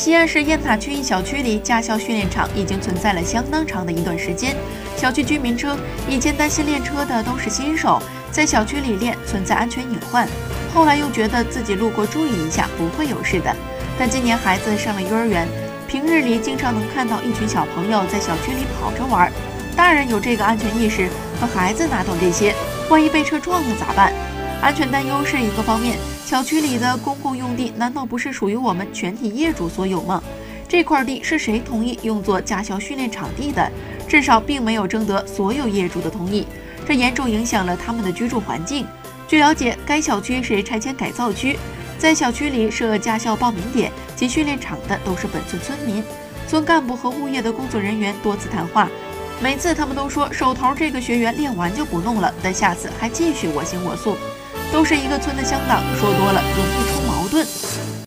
西安市雁塔区一小区里，驾校训练场已经存在了相当长的一段时间。小区居民称，以前担心练车的都是新手，在小区里练存在安全隐患，后来又觉得自己路过注意一下不会有事的。但今年孩子上了幼儿园，平日里经常能看到一群小朋友在小区里跑着玩，大人有这个安全意识，可孩子哪懂这些？万一被车撞了咋办？安全担忧是一个方面。小区里的公共用地难道不是属于我们全体业主所有吗？这块地是谁同意用作驾校训练场地的？至少并没有征得所有业主的同意，这严重影响了他们的居住环境。据了解，该小区是拆迁改造区，在小区里设驾校报名点及训练场的都是本村村民。村干部和物业的工作人员多次谈话，每次他们都说手头这个学员练完就不弄了，但下次还继续我行我素。都是一个村的乡党，说多了容易出矛盾。